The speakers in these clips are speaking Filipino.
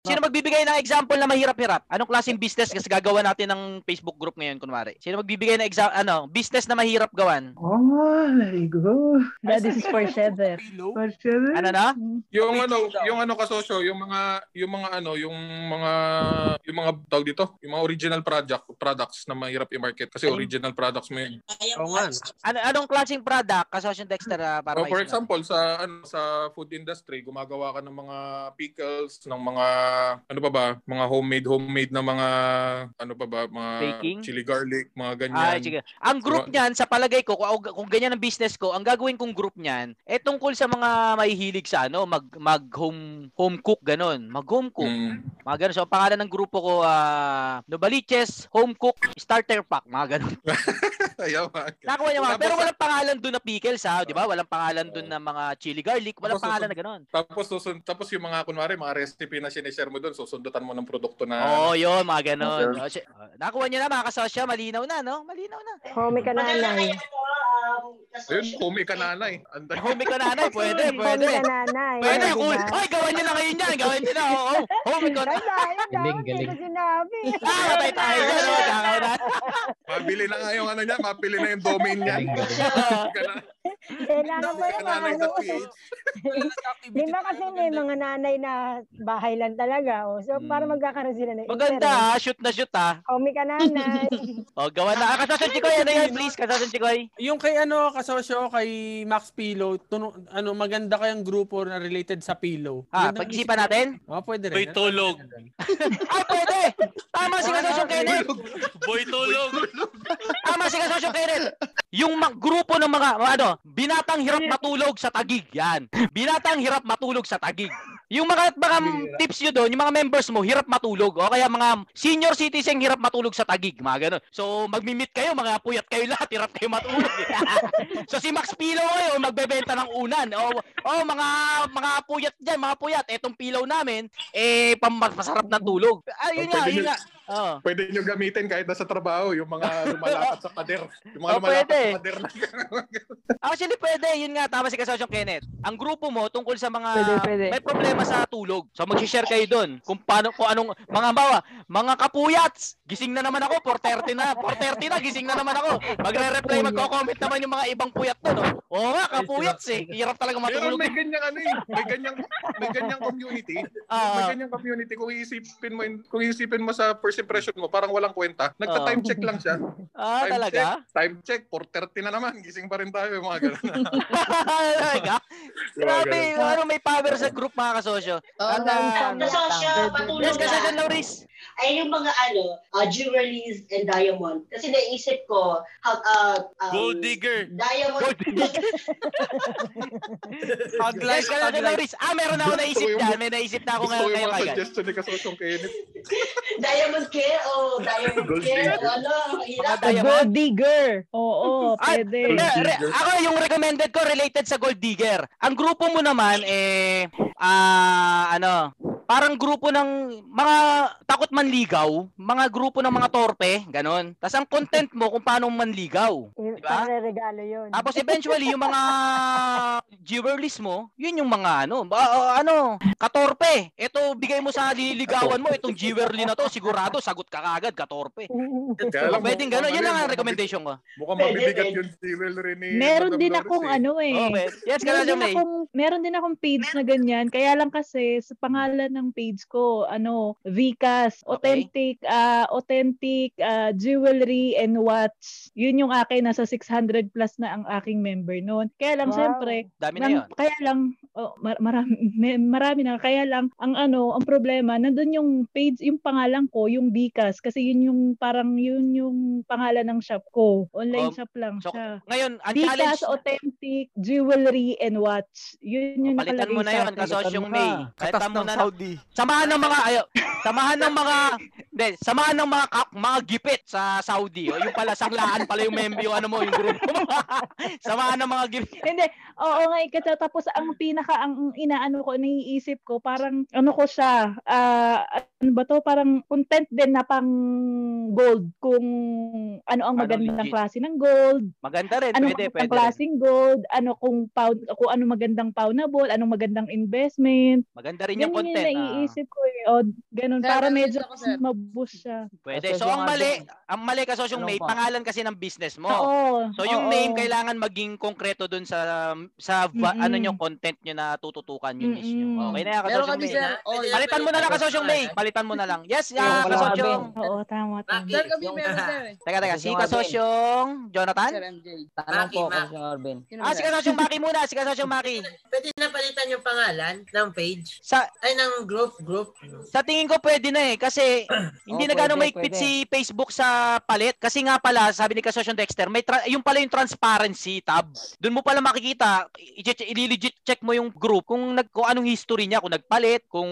Sino magbibigay ng example na mahirap-hirap? Anong klaseng business kasi gagawa natin ng Facebook group ngayon kunwari? Sino magbibigay ng example ano, business na mahirap gawan? Oh, very good. Yeah, this is for Shether. For sure. Ano na? Yung ano, yung ano kasosyo, yung mga yung mga ano, yung mga yung mga tawag dito, yung mga original product products na mahirap i-market kasi original products mo yun. Oo nga. Ano anong klaseng product kasosyo Dexter ah, para So, for example, sa ano sa food industry, gumagawa ka ng mga pickles, ng mga ano pa ba, mga homemade homemade na mga ano pa ba, mga Baking? chili garlic, mga ganyan. Ay, sige. Ang group Diba? niyan, sa palagay ko, kung, kung ganyan ang business ko, ang gagawin kong group niyan, eh tungkol sa mga mahihilig sa ano, mag, mag home, home cook, ganon. Mag home cook. Mm. Mga ganon. So, ang pangalan ng grupo ko, ah, Novaliches Home Cook Starter Pack. Mga ganon. Ayaw. ah. Nakuha niya mga. Pero walang pangalan doon na pickles, ha? Di ba? Walang pangalan doon na mga chili garlic. Walang Tapos, pangalan na ganon. Tapos susun tapos yung mga kunwari mga recipe na sinishare mo doon, susundutan mo ng produkto na Oo, oh, yun, mga ganon. Okay. Oh, ah, nakuha niya na, mga kasosyo. Malinaw na, no? Malinaw na. Homie ka nanay. Ayun, kumi ka nanay. Anda. Homie ka nanay, pwede, pwede. Homie ka nanay. Pwede, Diba? cool. Ay, gawan niyo na ngayon yan. Gawan niyo na. Oo, homie ko na. Ang dami, ang dami, Galing, galing. hindi ko sinabi. Ah, patay tayo dyan. oh, kakain na. Mabili na nga yung ano niya, mapili na yung domain niya. Ka. Kailangan ka naman. nanay Ano. Di ba kasi may mga nanay na bahay lang talaga. Oh. So, para Hmm. magkakaroon sila ng Maganda, ha? Shoot na shoot, ha? Homie ka nanay. O, gawa na. Ah, kasasan Chikoy, ano yan, please? Kasasan Chikoy. Yung kay ano kasosyo kay Max Pillow, tuno, ano maganda kayang grupo na related sa pillow. Ah, pag-isipan isip- natin? Oh, pwede rin. Boy tulog. Ah, pwede! Tama si Kasosyo Kenneth! Boy tulog. Tama si Kasosyo Kenneth! Yung grupo ng mga, mga ano, binatang hirap matulog sa tagig. Yan. Binatang hirap matulog sa tagig. Yung mga, mga tips nyo doon, yung mga members mo, hirap matulog. O kaya mga senior citizen hirap matulog sa tagig. Mga ganun. So, magmi-meet kayo, mga puyat kayo lahat, hirap kayo matulog. so, si Max Pillow kayo, magbebenta ng unan. O, oh, mga mga puyat dyan, mga puyat, etong pilaw namin, eh, pampasarap na tulog. Ah, yun Oh, nga, yun nga. Oh. Pwede nyo gamitin kahit nasa trabaho, yung mga lumalakad sa pader. Yung mga Oh, lumalakad pwede. sa pader na Actually, pwede. Yun nga, tama si Kasosyong Kenneth. Ang grupo mo tungkol sa mga Pwede, pwede. may problema sa tulog. So, mag-share kayo doon kung paano, kung anong, mga bawa, mga kapuyats, gising na naman ako, 4.30 na, 4.30 na, gising na naman ako. Magre-reply, magko-comment naman yung mga ibang puyat doon. Oh. Oo nga, kapuyats eh. Hirap talaga Pero matulog. may ganyang ano eh, may ganyang may ganyang community. Ah. may ganyang community kung iisipin mo kung iisipin mo sa first impression mo, parang walang kwenta. Nagta-time check lang siya. Ah, time talaga? Check, time check, 4.30 na naman. Gising pa rin tayo, mga ganun. talaga? Grabe, ano may power sa group mga kasosyo. At, ah, Kasosyo, patulog yes, Kasosyo na. Lauris. Ay yung mga ano, uh, jewelries and diamond. Kasi naisip ko, how, uh, um, Gold digger. Diamond. Yes, Kasosyo Lauris. Ah, meron ako naisip Gusto ko yung- dyan. May naisip na ako Gusto ko ngayon yung ngayon mga suggestion ni Kasosyong Kenneth. diamond care o diamond Gold care. digger. O ano, hirap. Mga diamond. Gold digger. Oo, Ay, pwede. hindi, re- ako yung recommended ko related sa Gold Digger. Ang grupo mo naman eh ah ano, parang grupo ng mga takot manligaw, mga grupo ng mga torpe, ganon. Tapos ang content mo kung paano manligaw. Diba? regalo yun. Tapos eventually yung mga jewelries mo, yun yung mga ano, ba- ah, ano, katorpe. Ito bigay mo sa liligawan mo itong jewelry na to, sigurado sagot ka kagad katorpe. Kaya lang, Pwedeng ganon, yun lang ang recommendation ko. Mukhang mabibigat pwede. yung jewelry ni Meron Madam din Doris akong eh. ano eh. Oh. Yes, meron, din akong, meron din akong page na ganyan. Kaya lang kasi sa pangalan ng page ko, ano, Vicas, authentic, ah authentic ah, jewelry and watch. Yun yung akin, nasa 600 plus na ang aking member noon. Kaya lang, Wow. syempre, Dami na Nam- yun. kaya lang, oh, mar- marami, marami na. Kaya lang, ang ano, ang problema, nandun yung page, yung pangalan ko, yung Bicas. Kasi yun yung, parang yun yung pangalan ng shop ko. Online Um, shop lang So, siya. ngayon, ang challenge, Bicas Authentic Jewelry and Watch. Yun yung palitan nakalagay mo na sa yun, akin. kasosyong Palitan mo May. Katas mo ng Saudi. Samahan ng mga ayo, samahan ng mga hindi, samahan ng mga kap, mga gipit sa Saudi. O yung pala sanglaan pala yung member yung ano mo, yung grupo mo. samahan ng mga gipit. Hindi, oo nga ikatsa. Tapos ang pinaka, ang inaano ko, naiisip ko, parang ano ko siya, ah, ano ba to, parang content din na pang gold. Kung ano ang Ano, magandang legit. klase ng gold, Maganda rin, ano pwede, ang pwede. rin. klaseng gold, ano kung pound, kung ano magandang pawnable, anong magandang investment. Maganda rin yung yung content. ah. Naiisip ko eh. O, ganun, Sir, para medyo gusto ko, sir. maboost siya. Pwede. So ang yung mali, ang mali kasi yung Ano may pa? pangalan kasi ng business mo. Oo. So yung oo. name kailangan maging konkreto dun sa sa ano nyo content nyo na tututukan yung niche nyo. Mm-mm. Okay na yan, Pero kasosyong kami, May. sir, all... Palitan mo na lang kasosyong May. Palitan mo na lang. Yes, Yung yeah, kasosyong. Oo, tama, tama. Sir, kami Yung- meron, sir. Teka, teka. Si Kasosyong Jonathan? Sir MJ. Tanong po. Kasosyong Arvin. Sino Ah, si kasosyong Maki muna. Si kasosyong Maki. Pwede na palitan yung pangalan ng page. Sa Ay, ng group, group. sa tingin ko pwede na eh kasi hindi Oh, na gano'ng pwede. si Facebook sa palit kasi nga pala sabi ni Kasosyong Dexter may tra- yung pala yung transparency tab doon mo pala makikita i- i-legit check mo yung group kung nag kung anong history niya kung nagpalit kung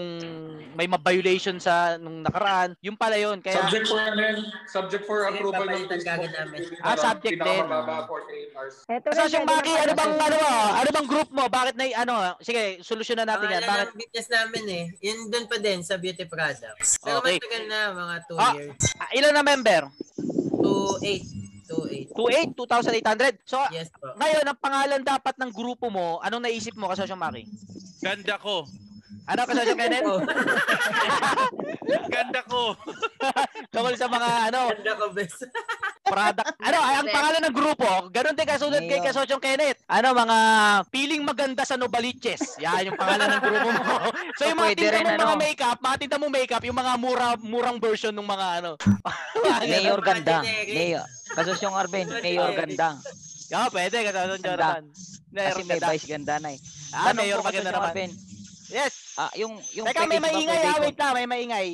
may ma-violation sa nung nakaraan yung pala yun kaya Subject for ano? Subject for Sige, approval ng Facebook. Ah, subject din. Pinakamababa, 48 hours. Eto Kasosyong pwede Maki ano bang ano ano bang group mo bakit na ano sige solusyonan natin yan bakit business namin eh. Yun doon pa din sa beauty products. Pero Okay. matagal na, mga 2 Ah. years. ah, ilan na member 2-8. 2-8. 28 2800 so Yes po. ngayon ang pangalan dapat ng grupo mo anong naisip mo Kasosyong Maki Ganda ko. ano Kasosyong Kenneth Oh, Ganda ko. tungkol sa mga ano ganda ko, best. product. Ano, ay, ang pangalan ng grupo, ganun din kasunod kay Mayor. Kasosyong Kenneth. Ano, mga feeling maganda sa Novaliches. Yan yung pangalan ng grupo mo. so, yung mga tinda mong mga ano. makeup, mga tinda mong makeup, yung mga mura, murang version ng mga ano. Mayor Mga Ganda. generic. Mayor. Kasosyong Arvin, Mayor Ganda. Yeah, pwede, Kasosyong. Mayor Kasi may ganda. vice ganda na eh. Ah, Mayor maganda naman. Yes. Ah, yung yung Teka, may maingay ah. Wait lang, may maingay.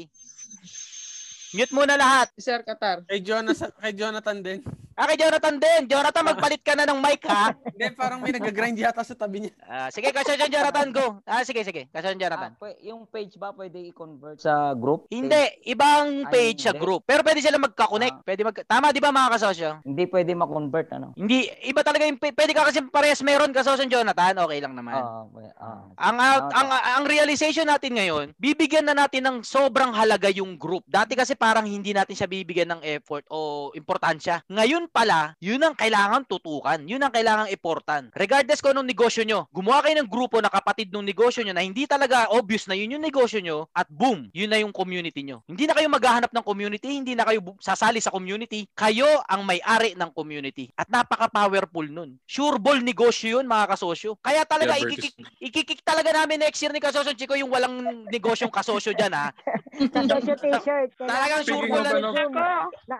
Mute muna lahat. Sir Qatar. Kay Jonathan, kay Jonathan din. Ah, kay Jonathan din. Jonathan, magpalit ka na ng mic, ha? Hindi, parang may nag-grind yata sa tabi niya. Ah, sige, Kasosyong Jonathan, go. Ah, sige, sige. Ah, Jonathan. pwe- yung page ba pwede i-convert sa group? Hindi, ibang Ay, page sa hindi. group. Pero pwede sila magka-connect. Ah. Pwede mag Tama 'di ba mga kasosyo? Hindi pwede ma-convert ano. Hindi iba talaga yung pwede ka kasi parehas meron kasosyo Jonathan, okay lang naman. Ah, pwe- ah. Ang, out, Ah, ang ang realization natin ngayon, bibigyan na natin ng sobrang halaga yung group. Dati kasi parang hindi natin siya bibigyan ng effort o importansya. Ngayon pala, yun ang kailangan tutukan. Yun ang kailangan iportan. Regardless kung anong negosyo nyo, gumawa kayo ng grupo na kapatid ng negosyo nyo na hindi talaga obvious na yun yung negosyo nyo at boom, yun na yung community nyo. Hindi na kayo maghahanap ng community, hindi na kayo sasali sa community. Kayo ang may-ari ng community. At napaka-powerful nun. Sure ball negosyo yun mga kasosyo. Kaya talaga Yeah, ikikik, ikikik talaga namin next year ni Kasosyo Chico yung walang negosyong kasosyo dyan ha. Kasosyo t-shirt. Talagang sure ball na ano,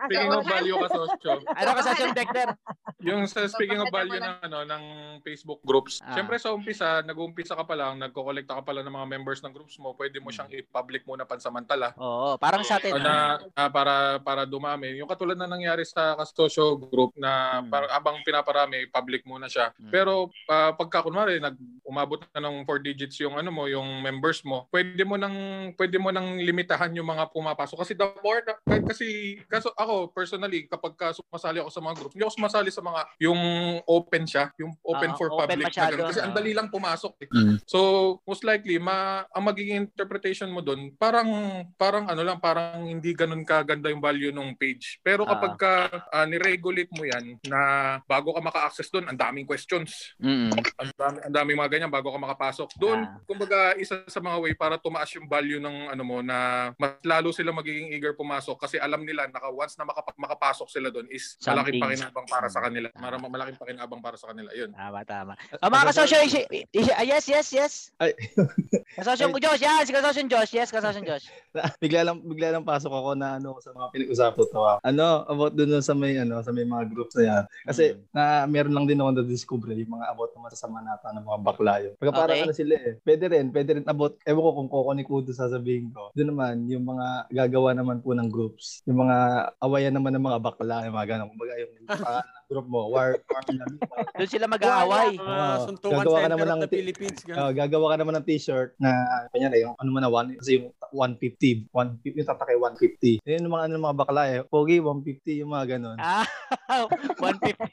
Speaking of kasosyo, Ano kasosyo Dexter? yung sa speaking of value ng ano ng Facebook groups. Ah. Syempre sa umpisa, nag-uumpisa ka pa lang, nagko-collecta ka pa lang ng mga members ng groups mo, pwede mo siyang i-public muna pansamantala. Oo, parang sa atin. O na ah, para para dumami. Yung katulad na nangyari sa Kasosyo group na Hmm. para, abang pinaparami, public muna siya. Hmm. Pero ah, pagka kunwari nag umabot na ng 4 digits yung ano mo, yung members mo, pwede mo nang pwede mo nang limitahan yung mga pumapasok kasi the more na- kasi kaso ako personally kapag ka sumasali ako sa mga group, hindi ako sumasali sa mga yung open siya, yung open Ah, for open public na masyado, ganun. kasi ang ah. dali lang pumasok. Eh. Mm. So, most likely ma ang magiging interpretation mo doon, parang parang ano lang, parang hindi ganun kaganda yung value ng page. Pero Ah. kapag ka ah, ni-regulate mo 'yan na bago ka maka-access doon, ang daming questions. Mm. Ang dami ang daming mga ganyan bago ka makapasok. Doon, Ah. kumbaga isa sa mga way para tumaas yung value ng ano mo na mas lalo sila magiging eager pumasok kasi alam nila na once na makapa- makapasok sila doon is malaking pakinabang para sa kanila. Mara malaking pakinabang para sa kanila. 'Yun. Tama, tama. Ah, mga kasosyo, isi- isi- ah, yes, yes, yes. Ay. Kasosyo ko Josh, si kasosyo Josh, yes, kasosyo Josh. bigla lang bigla lang pasok ako na ano sa mga pinag-usapan to. Ano about dun sa may ano sa may mga groups na yan. Kasi Mm. na meron lang din ako na discover yung mga about ng masasama nata ng mga bakla yun. Pagka parang Okay. ano sila eh. Pwede rin, pwede rin about ewan ko kung koko ni Kudo sasabihin ko. Doon naman yung mga gagawa naman po ng groups. Yung mga awayan naman ng mga bakla, yung mga ganun. Kumbaga yung pangalan ng group mo. War, war na. Doon sila mag-aaway. Oo. suntukan Gagawa ka naman ng ti- Philippines. Uh, gagawa ka naman ng t-shirt na kanya yung ano mo na one kasi yung 150 150 yung tatakay 150 yun yung mga ano mga bakla eh pogi 150 yung mga ganun Ah, 150.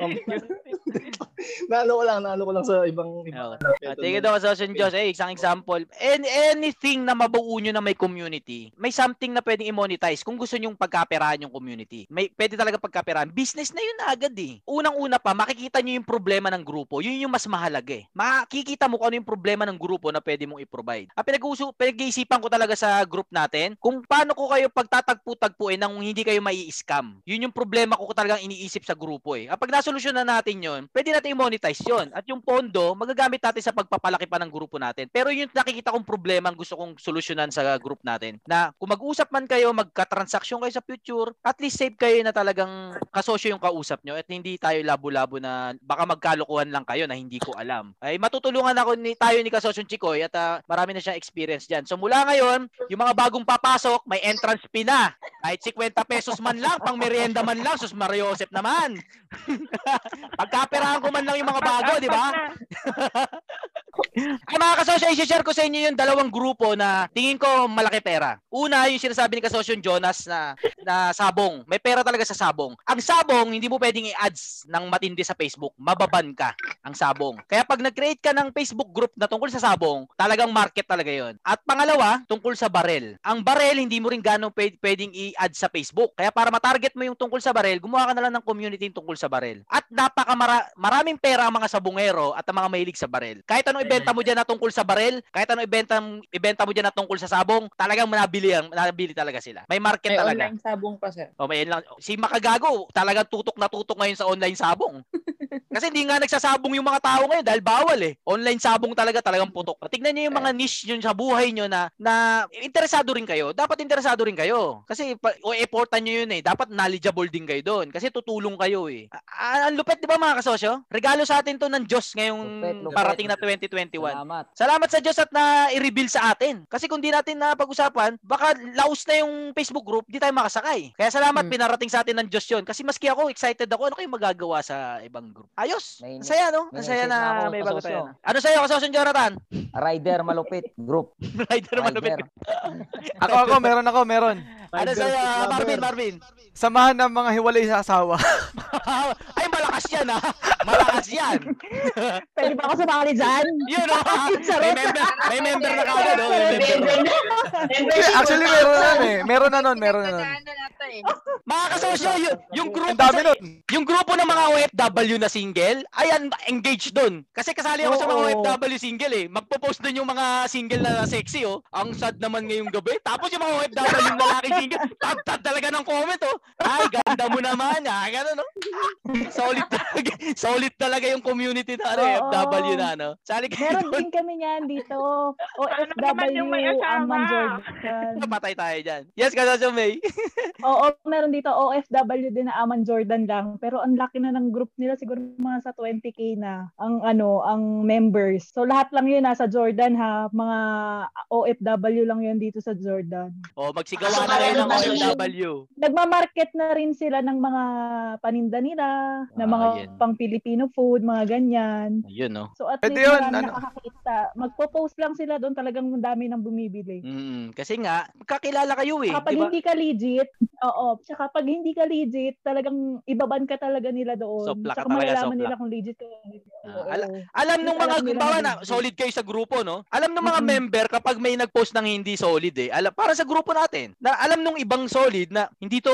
naano ko lang naano ko lang sa ibang ibang ano, At tingin daw sa Diyos, eh, isang example. Any, anything na mabuo nyo na may community, may something na pwedeng i-monetize kung gusto nyong pagkaperahan yung community. May, pwede talaga pagkaperahan. Business na yun na agad eh. Unang-una pa, makikita nyo yung problema ng grupo. Yun yung mas mahalaga eh. Makikita mo kung ano yung problema ng grupo na pwede mong i-provide. Ang pinag-uuso, pinag-iisipan ko talaga sa group natin, kung paano ko kayo pagtatagpo-tagpuin nang hindi kayo mai scam Yun yung problema ko talagang iniisip sa grupo eh. Kapag nasolusyonan natin yun, pwede natin i-monetize yun. At yung pondo, magagamit natin sa pagpapalaki pa ng grupo natin. Pero yun nakikita kong problema ang gusto kong solusyonan sa group natin. Na kung mag-usap man kayo, magka-transaction kayo sa future, at least safe kayo na talagang kasosyo yung kausap nyo at hindi tayo labo-labo na baka magkalukuhan lang kayo na hindi ko alam. Ay matutulungan ako ni tayo ni Kasosyo Chikoy at ah, marami na siyang experience diyan. So mula ngayon, yung mga bagong papasok, may entrance fee na. Kahit 50 pesos man lang, pang merienda man lang, sus Mario Joseph naman. Pagkaperahan ko man lang yung mga bago, di ba? Ay mga kasosyo, i-share ko sa inyo yung dalawang grupo na tingin ko malaki pera. Una, yung sinasabi ni kasosyo Jonas na, na sabong. May pera talaga sa sabong. Ang sabong, hindi mo pwedeng i-ads ng matindi sa Facebook. Mababan ka ang sabong. Kaya pag nag-create ka ng Facebook group na tungkol sa sabong, talagang market talaga yon. At pangalawa, tungkol sa barel. Ang barel, hindi mo rin gano'ng pwed- pwedeng i-add sa Facebook. Kaya para matarget mo yung tungkol sa barel, gumawa ka na lang ng community tungkol sa barel. At napaka maraming pera ang mga sabungero at ang mga mahilig sa barel. Kahit anong ibenta mo dyan na tungkol sa barel, kahit anong ibenta, ibenta mo dyan na tungkol sa sabong, talagang manabili, manabili talaga sila. May market May talaga. online sabong pa, sir. O may lang. Si Makagago, talagang tutok na tutok ngayon sa online sabong. Kasi hindi nga nagsasabong yung mga tao ngayon dahil bawal eh. Online sabong talaga talagang putok. Tignan niyo yung mga niche yun sa buhay nyo na na interesado rin kayo. Dapat interesado rin kayo. Kasi o effortan nyo yun eh. Dapat knowledgeable din kayo doon. Kasi tutulong kayo eh. Ah, ang lupet 'di ba mga kasosyo? Regalo sa atin to ng Diyos ngayong Lupet, lupet. parating na 2021. Salamat. Salamat sa Diyos at na i-reveal sa atin. Kasi kung di natin na pag-usapan, baka laos na yung Facebook group, di tayo makasakay. Kaya salamat Hmm. pinarating sa atin ng Diyos yun. Kasi maski ako, excited ako, ano kayo magagawa sa ibang group? Ayos! May- Ang saya, no? may Ang saya message na na may bago tayo. Ano sa'yo, kasosyo Jonathan? Rider malupit group. Rider malupit. Rider. Ako, ako, meron ako, meron. Ano sa'yo, ah, Marvin, Marvin? Samahan ng mga hiwalay sa asawa. Ay, malakas yan, ha? Malakas yan. Pwede ba ako sumali dyan? Yun, no? May member, may member na kagad, no? May member. Actually, meron na eh. Meron na nun, meron na nun. Mga kasosyo, yung, yung grupo Ang dami sa- nun. yung grupo ng mga OFW na single, ayan, engaged doon. Kasi kasali ako sa mga Oo. OFW single eh. Magpo-post doon yung mga single na sexy oh. Ang sad naman ngayong gabi. Tapos yung mga OFW na lalaki single, tad-tad talaga ng comment oh. Ay, ganda mo naman. Ah, ganun no. Solid talaga. Solid talaga yung community na ano, Oo. OFW na ano. Sali kayo Meron doon. din kami niyan dito. naman yung may OFW, asawa? Amman Jordan. Patay tayo dyan. Yes, kasosyo May. Oo, meron dito OFW din na Aman Jordan lang. Pero ang laki na ng group nila, siguro mga sa 20k na ang ano, ang members. So lahat lang yun nasa Jordan ha. Mga OFW lang yun dito sa Jordan. Oh, magsigawa So, na kayo ng. OFW. Nagma-market na rin sila ng mga paninda nila, ng Ah, mga yan. pang Filipino food, mga ganyan. Ayun no. So at Pwede least yun, ano? nakakakita. Magpo-post lang sila doon talagang dami nang bumibili. Mm, kasi nga, kakilala kayo eh. Kapag di ba? hindi ka legit, oo. Tsaka pag hindi ka legit, talagang ibaban ka talaga nila doon. Sopla ka Tsaka talaga, malalaman sopla. nila kung legit ka. Ah, Oo. ala- Alam nung mga alam nila bawa na na solid kayo sa grupo no. Alam nung mga member kapag may nag-post ng hindi solid eh. Alam para sa grupo natin. Na alam nung ibang solid na hindi to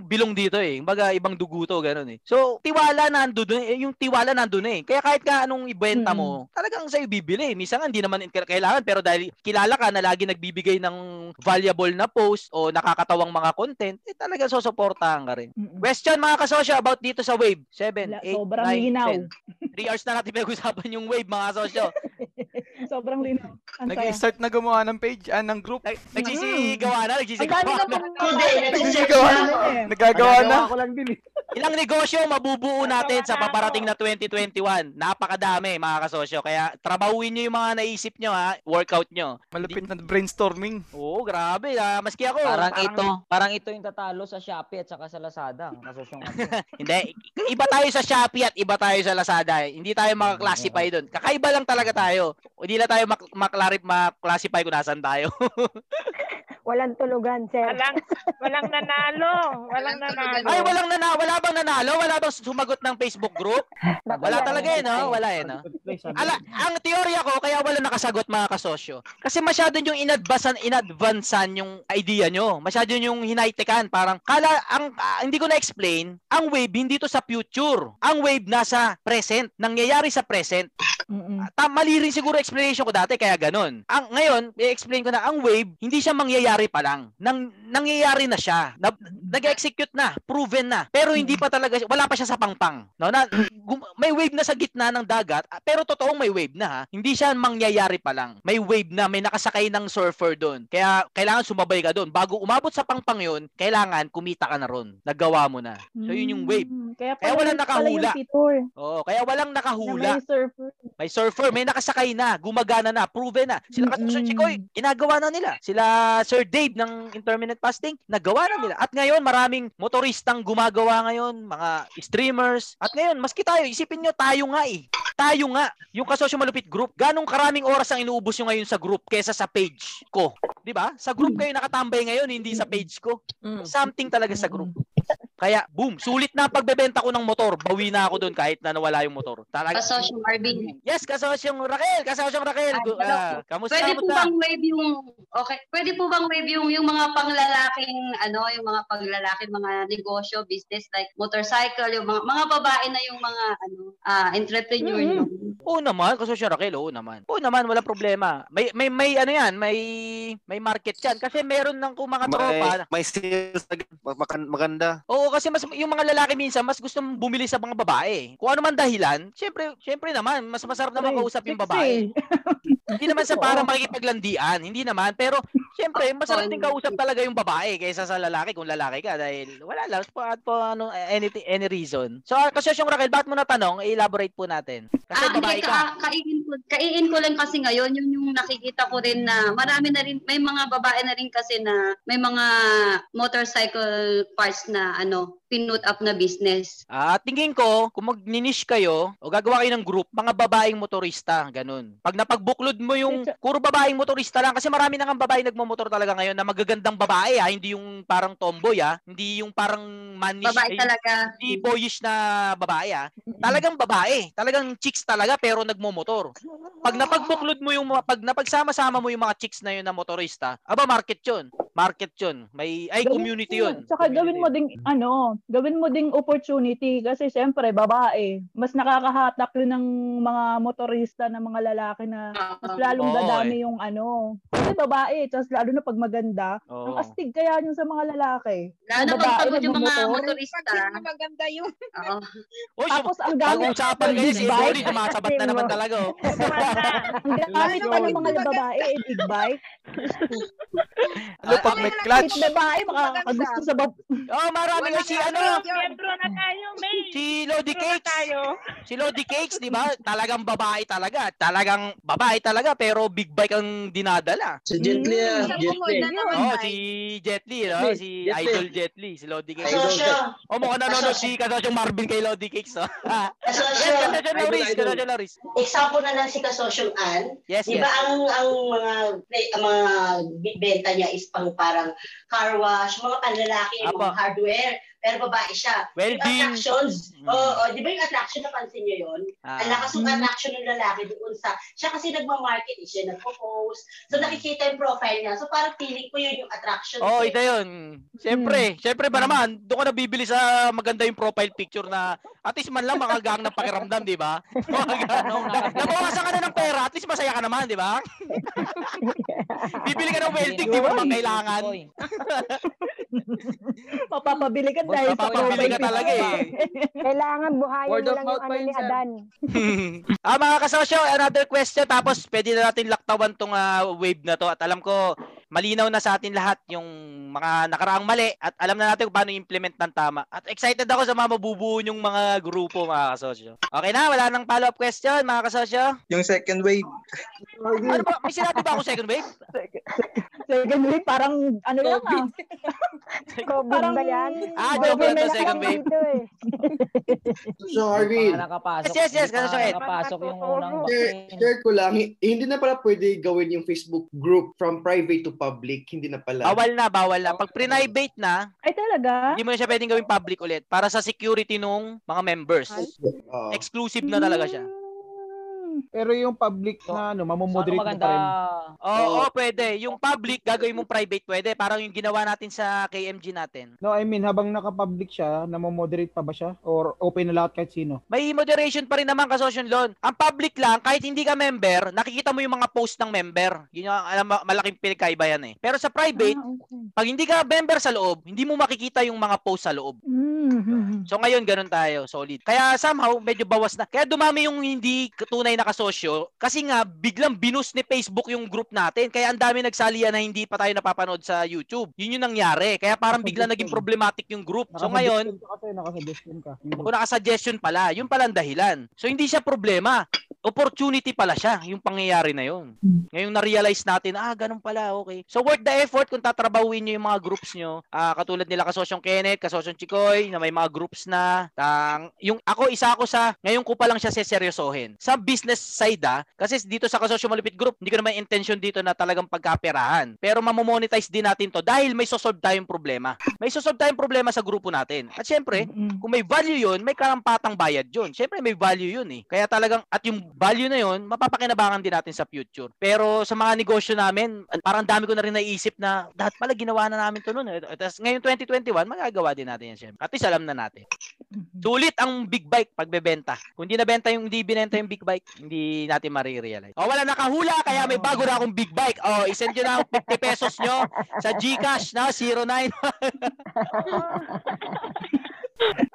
bilong dito eh. Kumbaga ibang dugo to ganun eh. So tiwala nandoon eh. Yung tiwala nandoon eh. Kaya kahit ka anong ibenta mo, talagang sa'yo bibili. Minsan nga, hindi naman kailangan pero dahil kilala ka na lagi nagbibigay ng valuable na post o nakakatawang mga content, eh talagang susuportahan ka rin. Mm-mm. Question mga kasosyo about dito sa Wave. 7, Wala, 8, sobrang 9, linaw. 10. 3 hours na natin pinag-usapan yung Wave mga kasosyo. Sobrang linaw. Ang. Nag-start na gumawa ng page, ah, ng group. Nagsisigawa na, Ang nagsisigawa dami na na. Hindi, Nagsisigawa na. Nagagawa na. Nagagawa ko lang din eh. Ilang negosyo mabubuo natin sa paparating na 2021? Napakadami mga kasosyo. Kaya trabahuin nyo yung mga naisip nyo ha. Workout nyo. Malupit na brainstorming. Oo, grabe. ah. maski ako. Parang ito, parang ito yung tatalo sa Shopee at saka sa Lazada. Ang kasosyong. Hindi. Iba tayo sa Shopee at iba tayo sa Lazada. Hindi tayo makaklasify doon. Kakaiba lang talaga tayo. Hindi lang tayo mak- maklarip maklasify kung nasan tayo. Walang tulugan, sir. Walang, walang nanalo. Walang nanalo. Ay, walang nana, wala bang nanalo? Wala bang sumagot ng Facebook group? Wala talaga eh, no? Wala eh, no? Ala, ang teorya ko, kaya wala nakasagot mga kasosyo. Kasi masyado yung inadvanced inadvancean yung idea nyo. Masyado yung hinaitekan. Parang, kala, ang, ah, hindi ko na-explain, ang wave hindi to sa future. Ang wave nasa present. Nangyayari sa present. Mm-mm. Ta mali rin siguro explanation ko dati kaya ganun. Ang ngayon, i-explain ko na ang wave hindi siya mangyayari pa lang. Nang nangyayari na siya. Na, nag-execute na, proven na. Pero hindi pa talaga siya- wala pa siya sa pangpang. No, na gum- may wave na sa gitna ng dagat, ah, pero totoong may wave na ha. Hindi siya mangyayari pa lang. May wave na, may nakasakay ng surfer doon. Kaya kailangan sumabay ka doon. Bago umabot sa pangpang 'yun, kailangan kumita ka na ron. Nagawa mo na. So yun yung wave. Mm, Kaya, Kaya pala, walang pala yung nakahula. Oo, kaya walang na nakahula. may surfer. May surfer, may nakasakay na, gumagana na, proven na. Sila. Katsushi Chikoy, ginagawa na nila. Sila Sir Dave ng intermittent fasting, nagawa na nila. At ngayon, maraming motoristang gumagawa ngayon, mga streamers. At ngayon, maski tayo, isipin nyo, tayo nga eh. Tayo nga, yung Kasosyo Malupit Group, ganong karaming oras ang inuubos nyo ngayon sa group kesa sa page ko. 'Di ba? Sa group kayo nakatambay ngayon, hindi sa page ko. Something talaga sa group. Kaya, boom, sulit na pagbebenta ko ng motor. Bawi na ako doon kahit na nawala yung motor. Talaga. Kasosyo Marvin. Yes, kasosyong Raquel, kasosyong Raquel. Hello ah, kamusta Pwede po bang wave yung okay, pwede po bang wave yung yung mga panglalaking ano, yung mga panglalaking mga negosyo, business like motorcycle, yung mga mga babae na yung mga ano, ah entrepreneur Mm-hmm. yung Oo naman, kasosyong Raquel, oo naman. Oo naman, wala problema. May may may ano yan, may may market yan kasi meron ng kung mga tropa. May, may sales agad. Maganda. Oo, kasi mas yung mga lalaki minsan mas gusto bumili sa mga babae. Kung ano man dahilan, syempre, syempre naman mas masarap naman kausap yung babae. Hindi naman sa para makikipaglandian, hindi naman, pero syempre masarap din kausap talaga yung babae kaysa sa lalaki kung lalaki ka dahil wala lang po po ano anything any reason. So kasi yung Raquel, bakit mo natanong? I-elaborate po natin. Kasi Ah, babae ka. ka, kaiin ko, kaiin ko lang kasi ngayon, yun yung nakikita ko rin na marami na rin, may mga babae na rin kasi na may mga motorcycle parts na ano, pinut up na business. Ah, tingin ko, kung mag-niche kayo o gagawa kayo ng group, mga babaeng motorista, ganun. Pag napagbuklod mo yung puro babaeng motorista lang, kasi marami na nga babae nagmamotor talaga ngayon na magagandang babae ah, hindi yung parang tomboy ah, hindi yung parang manish, Babae eh, talaga. hindi boyish na babae ah. Talagang babae, talagang chicks talaga pero nagmomotor. Pag napagbuklod mo yung pag napagsama-sama mo yung mga chicks na yun na motorista, aba market yun. Market yun. May ay Gawin community yun. Tsaka gawin mo ding ano, gawin mo ding opportunity kasi syempre babae, mas nakakahatak yun ng mga motorista ng mga lalaki na mas lalong Oo, dadami eh. yung ano. Kasi babae, tapos lalo na pag maganda, Oo. ang astig kaya yun sa mga lalaki. Lalo Mga pag pagod yung mga motorista. maganda yung Oo. Oy, Tapos ang gamit pag-usapan kayo, big si sumasabat na naman talaga. Oh. Ang gamit pa ng mga babae, eh, big bike. Ano pag may clutch? Kahit babae, makakagusto sa bab... Oh, marami nga si ano, Miyembro na tayo, May. si Lodi na Cakes. tayo. Si Lodi Cakes, di ba? Talagang babae talaga. Talagang babae talaga pero big bike ang dinadala. Si Jet Li, ah. Isang Jet Li. na Oh, si Jet Li, no? Si. Idol Jet Li, si Lodi Cakes. Kasosyo. Oh, mukhang nanonood si Kasosyong Marvin kay Lodi Cakes, oh. Kasosyo. Yes, Kasosyong Loris, Kasosyong Loris. Example na lang si Kasosyong Ann. Yes, Di yes. ba ang ang mga ang mga benta niya is pang parang car wash, mga panlalaki, Apa. mga hardware. Pero babae siya. Welding. Yung attractions, Mm. oo, oh, di ba yung attraction, napansin niyo yun? Ah. Ang lakas ng attraction ng lalaki doon sa, siya kasi nagmamarket, eh, siya nagpo-post. So nakikita yung profile niya. So parang feeling ko yun yung attraction. Oh, eh. ito yun. Siyempre, siyempre ba naman, doon ka nabibili sa maganda yung profile picture na at least man lang makagang ng pakiramdam, di ba? Na- Nabawasan ka na ng pera, at least masaya ka naman, di ba? Bibili ka ng welding, di mo naman kailangan. Mapapabili ka Sa mapapabili ka talaga eh. Kailangan buhayin Word lang yung ano ni. Adan. ah mga kasosyo, another question tapos pwede na natin laktawan tong ah, wave na to at alam ko malinaw na sa atin lahat yung mga nakaraang mali at alam na natin kung paano i-implement ng tama. At excited ako sa mga mabubuo yung mga grupo mga kasosyo. Okay na, wala nang follow-up question mga kasosyo. Yung second wave. Ano ba? May sinabi ba ako second wave? Second week, parang ano lang ah. COVID Parang- ba yan? Ah, joke lang to, second wave. eh. So, Arvin, Baka nakapasok. Yes, yes, yes, kasosyo Ed. nakapasok yung unang share, vaccine. share ko lang, hi- hindi na pala pwede gawin yung Facebook group from private to public. Hindi na pala. Bawal na, bawal na. Pag pre-private na, Ay talaga? hindi mo na siya pwedeng gawin public ulit para sa security nung mga members. Oo. Exclusive na talaga siya. Pero yung public na ano, So, ano mamomoderate mo pa rin. Oo, oo, pwede. Yung public, gagawin mong private, pwede. Parang yung ginawa natin sa KMG natin. No, I mean, habang naka-public siya, namomoderate pa ba siya? Or open na lahat kahit sino? May moderation pa rin naman kasosyon loan. Ang public lang, kahit hindi ka member, nakikita mo yung mga post ng member. Yun yung alam, mo, malaking pinagkaiba yan eh. Pero sa private, pag hindi ka member sa loob, hindi mo makikita yung mga post sa loob. Mm. So ngayon, ganun tayo, solid. Kaya somehow, medyo bawas na. Kaya dumami yung hindi tunay na kasosyo kasi nga, biglang binus ni Facebook yung group natin. Kaya ang dami nagsalian na hindi pa tayo napapanood sa YouTube. Yun yung nangyari. Kaya parang biglang naging problematic yung group. So ngayon, Nakasuggestion ka kasi, nakasuggestion ka. kung naka-suggestion pala, yun pala ang dahilan. So hindi siya problema. Opportunity pala siya, yung pangyayari na yun. Ngayong na-realize natin, ah, ganun pala, okay. So worth the effort kung tatrabahuin nyo yung mga groups nyo. Ah, katulad nila kasosyong Kenneth, kasosyong Chikoy, na may mga groups na. Tang, yung ako, isa ako sa, ngayon ko pa lang siya seseryosohin. Sa business side ah, kasi dito sa kasosyo malupit group, hindi ko naman intention dito na talagang pagkaperahan. Pero mamomonetize din natin to dahil may sosolve tayong problema. May sosolve tayong problema sa grupo natin. At syempre, kung may value yun, may karampatang bayad yun. Syempre, may value yun eh. Kaya talagang, at yung value na yun, mapapakinabangan din natin sa future. Pero sa mga negosyo namin, parang dami ko na rin naisip na, dapat pala ginawa na namin to noon. Eh. Tapos ngayon 2021, magagawa din natin yan syempre. At least alam na natin. Sulit ang big bike pagbebenta. Kung hindi nabenta yung hindi binenta yung big bike, hindi natin marirealize. O wala nakahula kaya may bago na akong big bike. O isend nyo na ang 50 pesos nyo sa GCash na 09.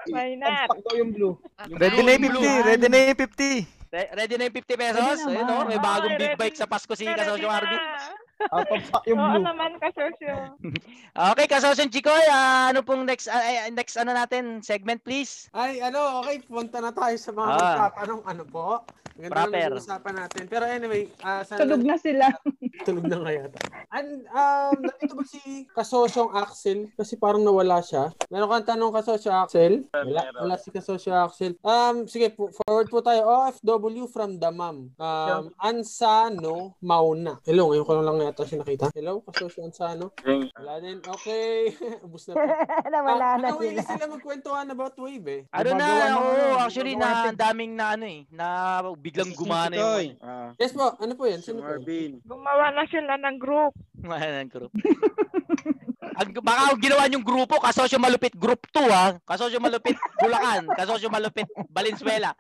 Why not? Takbo yung blue. Ready na yung 50. Ready na yung 50. Re- Ready na yung 50 pesos? Ayun naman. o, may bagong big bike sa Pasko si Kasosyo Arby. Out of stock yung Oo blue. naman, kasosyo. Okay, Kasosyo Chikoy, ah, ano pong next ah, next ano natin segment please? Ay, ano, okay, punta na tayo sa mga Ah. magtatanong ano po. Maganda Proper. na usapan natin. Pero anyway, ah sana Tulog na sila. tulog na yata. And, um, nandito ba si Kasosyong Axel? Kasi parang nawala siya. Meron kang tanong Kasosyo Axel? Wala, wala si Kasosyo Axel. Um, sige, po, forward po tayo. OFW from Damam. Um, Ansano Mauna. Hello, ngayon ko lang yata siya nakita. Hello, Kasosyo Ansano. Wala din. Okay. Ubus na po. Nawala Ah, na ano, sila. hindi sila magkwentuhan about wave eh. Ano na, ng oo, ano, actually na ang daming na ano eh, na biglang gumana yung Ah, Yes po, ano po yan? si Sino po? Gumawa na sila ng group. Mga group. Ang baka ang ginawa yung grupo, kasosyo malupit group 2 ha. Kasosyo malupit Bulacan, kasosyo malupit Valenzuela.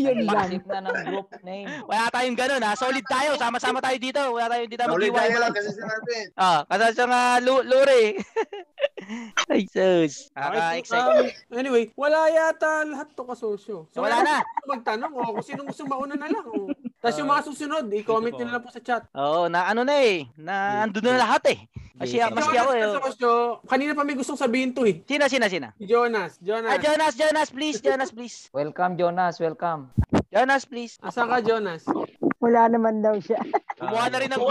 Yun lang. Na ng group name. Wala tayong ganun ha. Solid tayo, sama-sama tayo dito. Wala tayong dito Ulit tayo lang kasi si Marvin. Ah, kasosyo nga lu- lure. Ay, sus. Okay, Nakaka-excite. um, anyway, wala yata lahat to kasosyo. So, wala na. Magtanong oh, kung sino gusto mauna na lang. Oh. Tapos yung mga susunod, i-comment nyo na lang po sa chat. Oo, na ano na eh. Na andun na lahat eh. Maski, maski ako eh. oh. Kasosyo, kanina pa may gustong sabihin to eh. Sina, sina, sina? Si Jonas, Jonas. Ah, Jonas, Jonas, please. Jonas, please. Welcome, Jonas. Welcome. Jonas, please. Asan ka, Jonas? Wala naman daw siya. Gumawa na rin ng.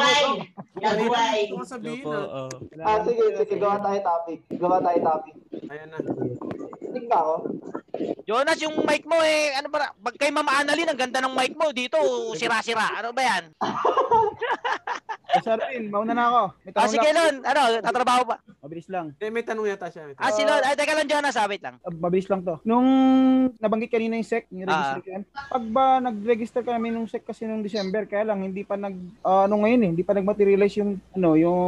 Nabuhay! Gusto ko sabihin Opo, ah. Ah, sige, sige, gawa tayo topic. Gawa tayo topic. Ayan na. Tingin ba ako? Jonas, yung mic mo eh, ano ba, pag kay Mama Annalyn, ang ganda ng mic mo, dito, sira-sira. Ano ba yan? Eh, Sir Rin, mauna na ako. May Ah, sige. Lon. Ano, tatrabaho pa. Mabilis lang. Eh, may tanong yata siya. May Ah, si Lon. Ay, teka lang, Jonas, ah, wait lang. Uh, mabilis lang to. Nung nabanggit kanina yung SEC, yung register Ah. yan. Pag ba nag-register ka namin nung SEC kasi nung December, kaya lang hindi pa nag ah, ano ngayon eh, hindi pa nag-materialize yung ano, yung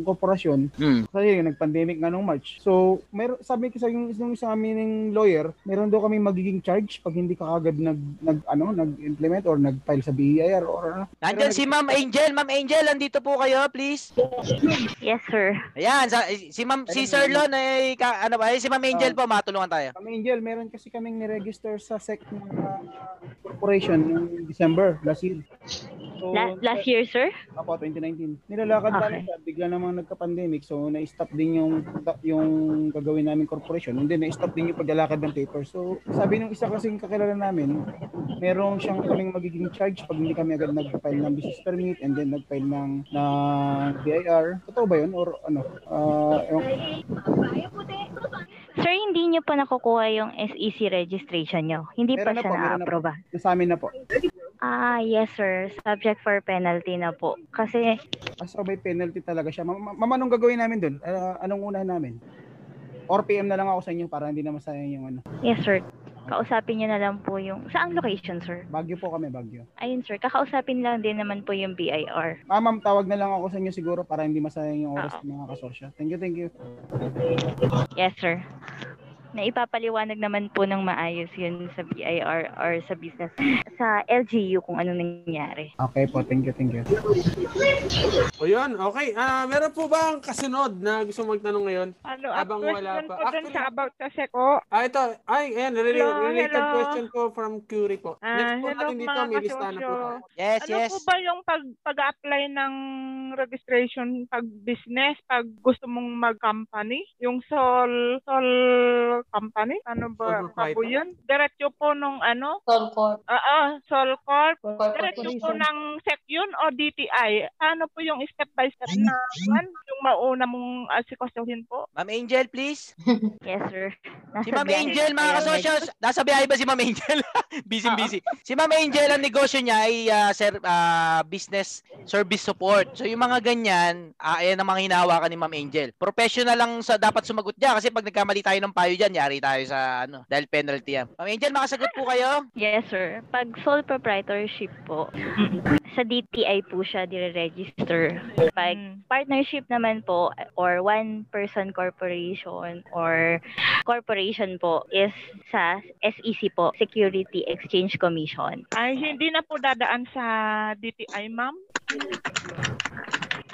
korporasyon. Hmm. Kasi yung nag-pandemic nga nung March. So, meron sabi ko sa yung nung isang aming lawyer, meron daw kami magiging charge pag hindi ka agad nag nag ano, nag-implement or nag-file sa BIR or ano. Nandyan si Ma'am Angel. Ma'am Angel, andito po kayo, please. Yes, sir. Ayan, sa, si, si Ma'am si Sir Lon ay ka, ano ba? Si Ma'am Angel po matulungan tayo. Ma'am Angel, meron kasi kaming ni-register sa SEC ng ah, corporation noong December last year. So, La- last year, sir? Apo, 2019. Nilalakad Okay. namin siya, bigla namang nagka-pandemic. So, na-stop din yung yung gagawin namin corporation. Hindi, na-stop din yung paglalakad ng paper. So, sabi nung isa kasing kakilala namin, meron siyang kaming magiging charge pag hindi kami agad nag-file ng business permit and then nag-file ng, ng BIR. Totoo ba yun? Or ano? Ah, ewan- Sir, hindi niyo pa nakukuha yung SEC registration niyo. Hindi pa Meron na siya po, na na-approve. ah. Nasa amin na po. Ah, yes, sir. Subject for penalty na po. Kasi, Basta may penalty talaga siya. Ma- ma- Ma'am, anong gagawin namin doon? Ah, anong unahan namin? Or PM na lang ako sa inyo para hindi na masayang yung ano. yes, sir. Kausapin niyo na lang po yung... Saang location, sir? Bagyo po kami, Bagyo. Ayun, sir. Kakausapin lang din naman po yung BIR. Ah, ma'am, tawag na lang ako sa inyo siguro para hindi masayang yung oras ng mga kasosyo. Thank you, thank you. Yes, sir. Na ipapaliwanag naman po ng maayos yun sa BIR or sa business. Sa LGU kung ano nangyari. Okay po, thank you, thank you. O yun, okay. Ah, meron po ba ang kasunod na gusto magtanong ngayon? Ano, Habang Habang wala pa. po dun sa about sa SECO. Ah, ito. Ay, ayan. Rel- Hello, related hello. question po from Curie po. Ah, Next po hello natin dito, may listahan na po tayo. Yes, ano yes. po ba yung pag, pag-apply ng registration pag business, pag gusto mong mag-company? Yung sole, sole company? Ano ba? Ano yun? Diretso po nung ano? Sole Corp. Oo, Sole Corp. Corp Diretso po ng SEC yun o DTI? Ano po yung step by step na one? Yung mauna mong asikasuhin po? Ma'am Angel, please. Yes, sir. Si Ma'am Angel, mga kasosyo, nasa biyahe ba si Ma'am Angel? busy busy. Si Ma'am Angel, ang negosyo niya ay ah, sir, ah, business service support. So yung mga ganyan, ah, ayan ang mga hinahawakan ni Ma'am Angel. Professional lang sa dapat sumagot niya kasi pag nagkamali tayo ng payo diyan, yari tayo sa ano, dahil penalty yan. Ma'am Angel, makasagot po kayo? Yes, sir. Pag sole proprietorship po, sa DTI po siya dire-register. Pag partnership naman po, or one-person corporation, or corporation po, is sa SEC po, Security Exchange Commission. Ay, hindi na po dadaan sa DTI, ma'am?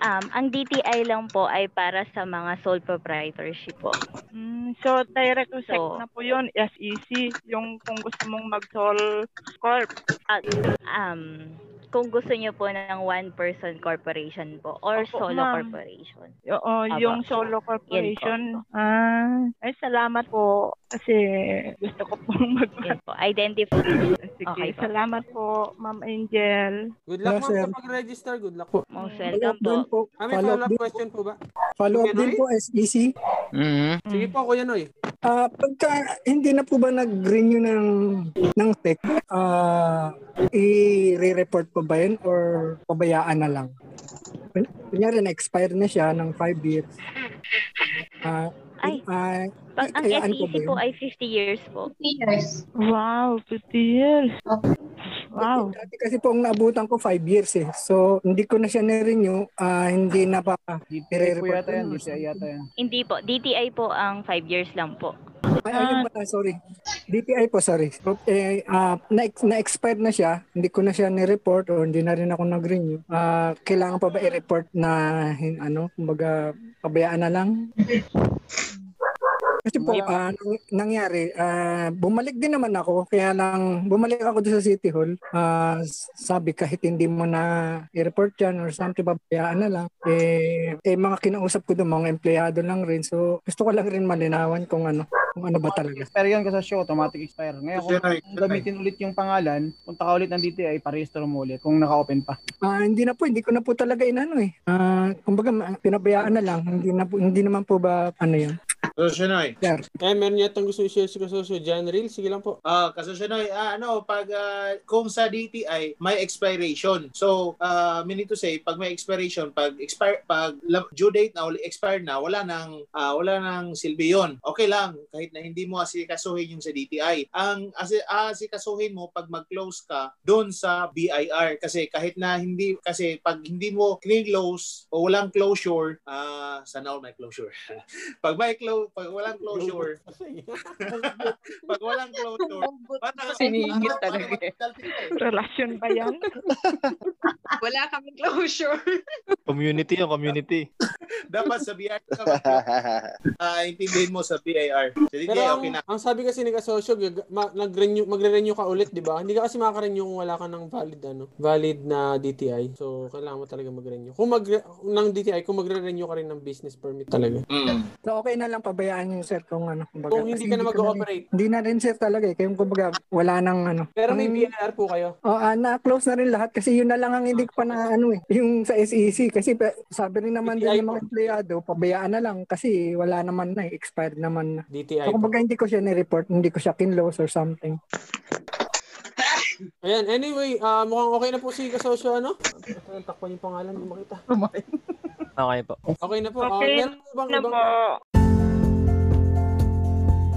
Um, ang DTI lang po ay para sa mga sole proprietorship po. Mm, so, direct to SEC So- na po yun, SEC, yung kung gusto mong mag-sole corp. At, um, kung gusto niyo po ng one-person corporation po, or Opo, solo ma'am. corporation. Oo, Aba. yung solo corporation. Ah, ay, salamat po. Kasi gusto ko pong mag- Yun po, identify. Sige, Okay po. salamat po, Ma'am Angel. Good luck, ma'am, sir. sa pag-register. Good luck po. Most welcome din po. po. Ah, may Follow-up follow-up din po. question po ba? Follow-up Kuya din po, SEC. Mhm. Sige po, Kuya Noy. Ah, pagka hindi na po ba nag-renew ng ng tech, ah i-re-report pa ba yun or pabayaan na lang? Kun- Kunyari, na-expire na siya ng 5 years. Ah, Ay, ah, pag ang kayaan ko ba SEC yun? po ay 50 years po. Years. Wow, 50 years. Wow. Dati kasi po ang naabutan ko 5 years eh. So, hindi ko na siya na-renew. ah hindi na pa DTI po yata yan. DTI yata yan. Hindi po, DTI po ang 5 years lang po. Ay, ayun pala, sorry. DTI po, sorry. So, eh, ah, na, na-expire na siya, hindi ko na siya ni-report or hindi na rin ako nag-renew. Ah, kailangan pa ba i-report na, ano, kumbaga, pabayaan na lang? Kasi po, ah, nang- nangyari, ah, bumalik din naman ako, kaya lang, bumalik ako doon sa City Hall. S- sabi kahit hindi mo na i-report yan or something, pabayaan na lang. Eh, eh mga kinausap ko doon, mga empleyado lang rin. So, gusto ko lang rin malinawan kung ano, kung ano ba talaga. Expire yan kasi show, automatic expire. Ngayon, kung, kung gamitin ulit yung pangalan, punta ka ulit ng DTI, parehistro mo ulit kung naka-open pa. Ah, hindi na po, hindi ko na po talaga inano eh. Ah, kumbaga pinabayaan na lang, hindi na po, hindi naman po ba ano 'yun. Kasosyanoy. Sir. Eh, meron yatang gusto i-share si Kasosyo. John Real, sige lang po. Ah, kasosyanoy, ah, ano, pag ah, kung sa DTI may expiration. So, uh, meaning to say, pag may expiration, pag expire pag due date na expire na, wala nang ah, wala nang silbi 'yon. Okay lang kahit na hindi mo asikasuhin yung sa DTI. Ang asi asikasuhin mo pag mag-close ka doon sa BIR kasi kahit na hindi kasi pag hindi mo close o walang closure, ah sana all may closure. pag may close pag walang closure, pag walang closure, bata Siningit talaga eh. Relasyon ba yan? Wala kaming closure. Community yung community. Dapat sa BIR ka ah intindihin mo sa BIR. Sa DTI, Pero ang, okay na. ang sabi kasi ni Kasosyo, gag- ma- nag-renew, magre-renew ka ulit, di ba? Hindi ka kasi makaka-renew kung wala ka ng valid, ano, valid na DTI. So, kailangan mo talaga mag-renew. Kung mag ng DTI, kung magre-renew ka rin ng business permit talaga. So okay na lang pabayaan yung sir kung ano. Kumbaga, Kung hindi ka na mag-ooperate. Hindi na rin sir talaga eh. Kaya kumbaga wala nang ano. Pero may BIR po kayo. Oh, ah, na-close na rin lahat kasi yun na lang ang hindi ko pa na ano eh. Yung sa SEC kasi sabi rin naman din ng mga empleyado, pabayaan na lang kasi wala naman na eh, expired naman na. DTI So kumbaga hindi ko siya ni-report, hindi ko siya kinlose or something. Ayan, anyway, ah, mukhang okay na po si Kasosyo, ano? Takpan yung pangalan, hindi makita. Okay po. Okay na po. Ah, Okay meron po bang na ibang... po.